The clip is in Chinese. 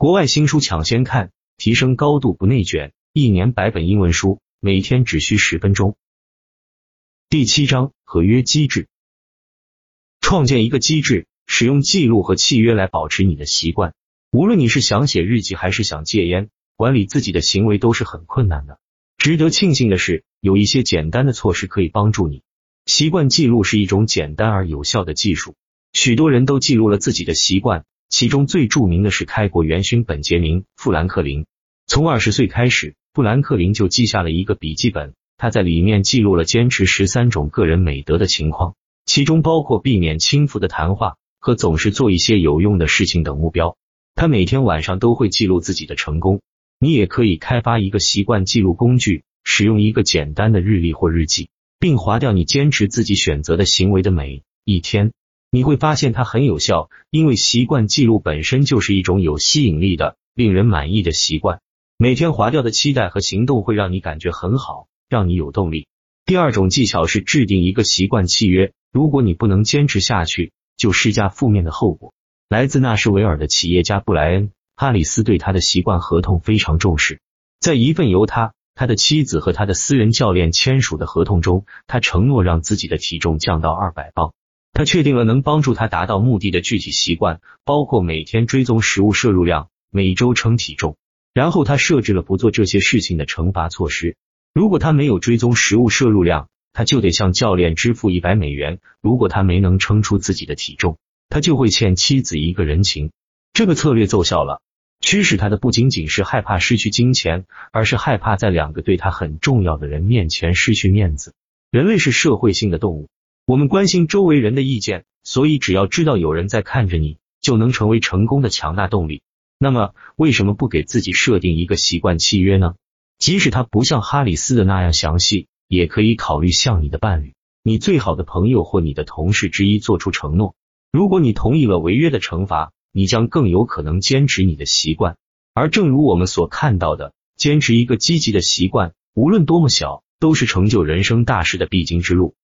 国外新书抢先看，提升高度不内卷，一年百本英文书，每天只需十分钟。第七章合约机制，创建一个机制，使用记录和契约来保持你的习惯。无论你是想写日记还是想戒烟，管理自己的行为都是很困难的。值得庆幸的是，有一些简单的措施可以帮助你。习惯记录是一种简单而有效的技术，许多人都记录了自己的习惯。其中最著名的是开国元勋本杰明·富兰克林。从二十岁开始，富兰克林就记下了一个笔记本，他在里面记录了坚持十三种个人美德的情况，其中包括避免轻浮的谈话和总是做一些有用的事情等目标。他每天晚上都会记录自己的成功。你也可以开发一个习惯记录工具，使用一个简单的日历或日记，并划掉你坚持自己选择的行为的每一天。你会发现它很有效，因为习惯记录本身就是一种有吸引力的、令人满意的习惯。每天划掉的期待和行动会让你感觉很好，让你有动力。第二种技巧是制定一个习惯契约，如果你不能坚持下去，就施加负面的后果。来自纳什维尔的企业家布莱恩·哈里斯对他的习惯合同非常重视，在一份由他、他的妻子和他的私人教练签署的合同中，他承诺让自己的体重降到二百磅。他确定了能帮助他达到目的的具体习惯，包括每天追踪食物摄入量、每周称体重。然后他设置了不做这些事情的惩罚措施。如果他没有追踪食物摄入量，他就得向教练支付一百美元；如果他没能称出自己的体重，他就会欠妻子一个人情。这个策略奏效了，驱使他的不仅仅是害怕失去金钱，而是害怕在两个对他很重要的人面前失去面子。人类是社会性的动物。我们关心周围人的意见，所以只要知道有人在看着你，就能成为成功的强大动力。那么，为什么不给自己设定一个习惯契约呢？即使它不像哈里斯的那样详细，也可以考虑向你的伴侣、你最好的朋友或你的同事之一做出承诺。如果你同意了违约的惩罚，你将更有可能坚持你的习惯。而正如我们所看到的，坚持一个积极的习惯，无论多么小，都是成就人生大事的必经之路。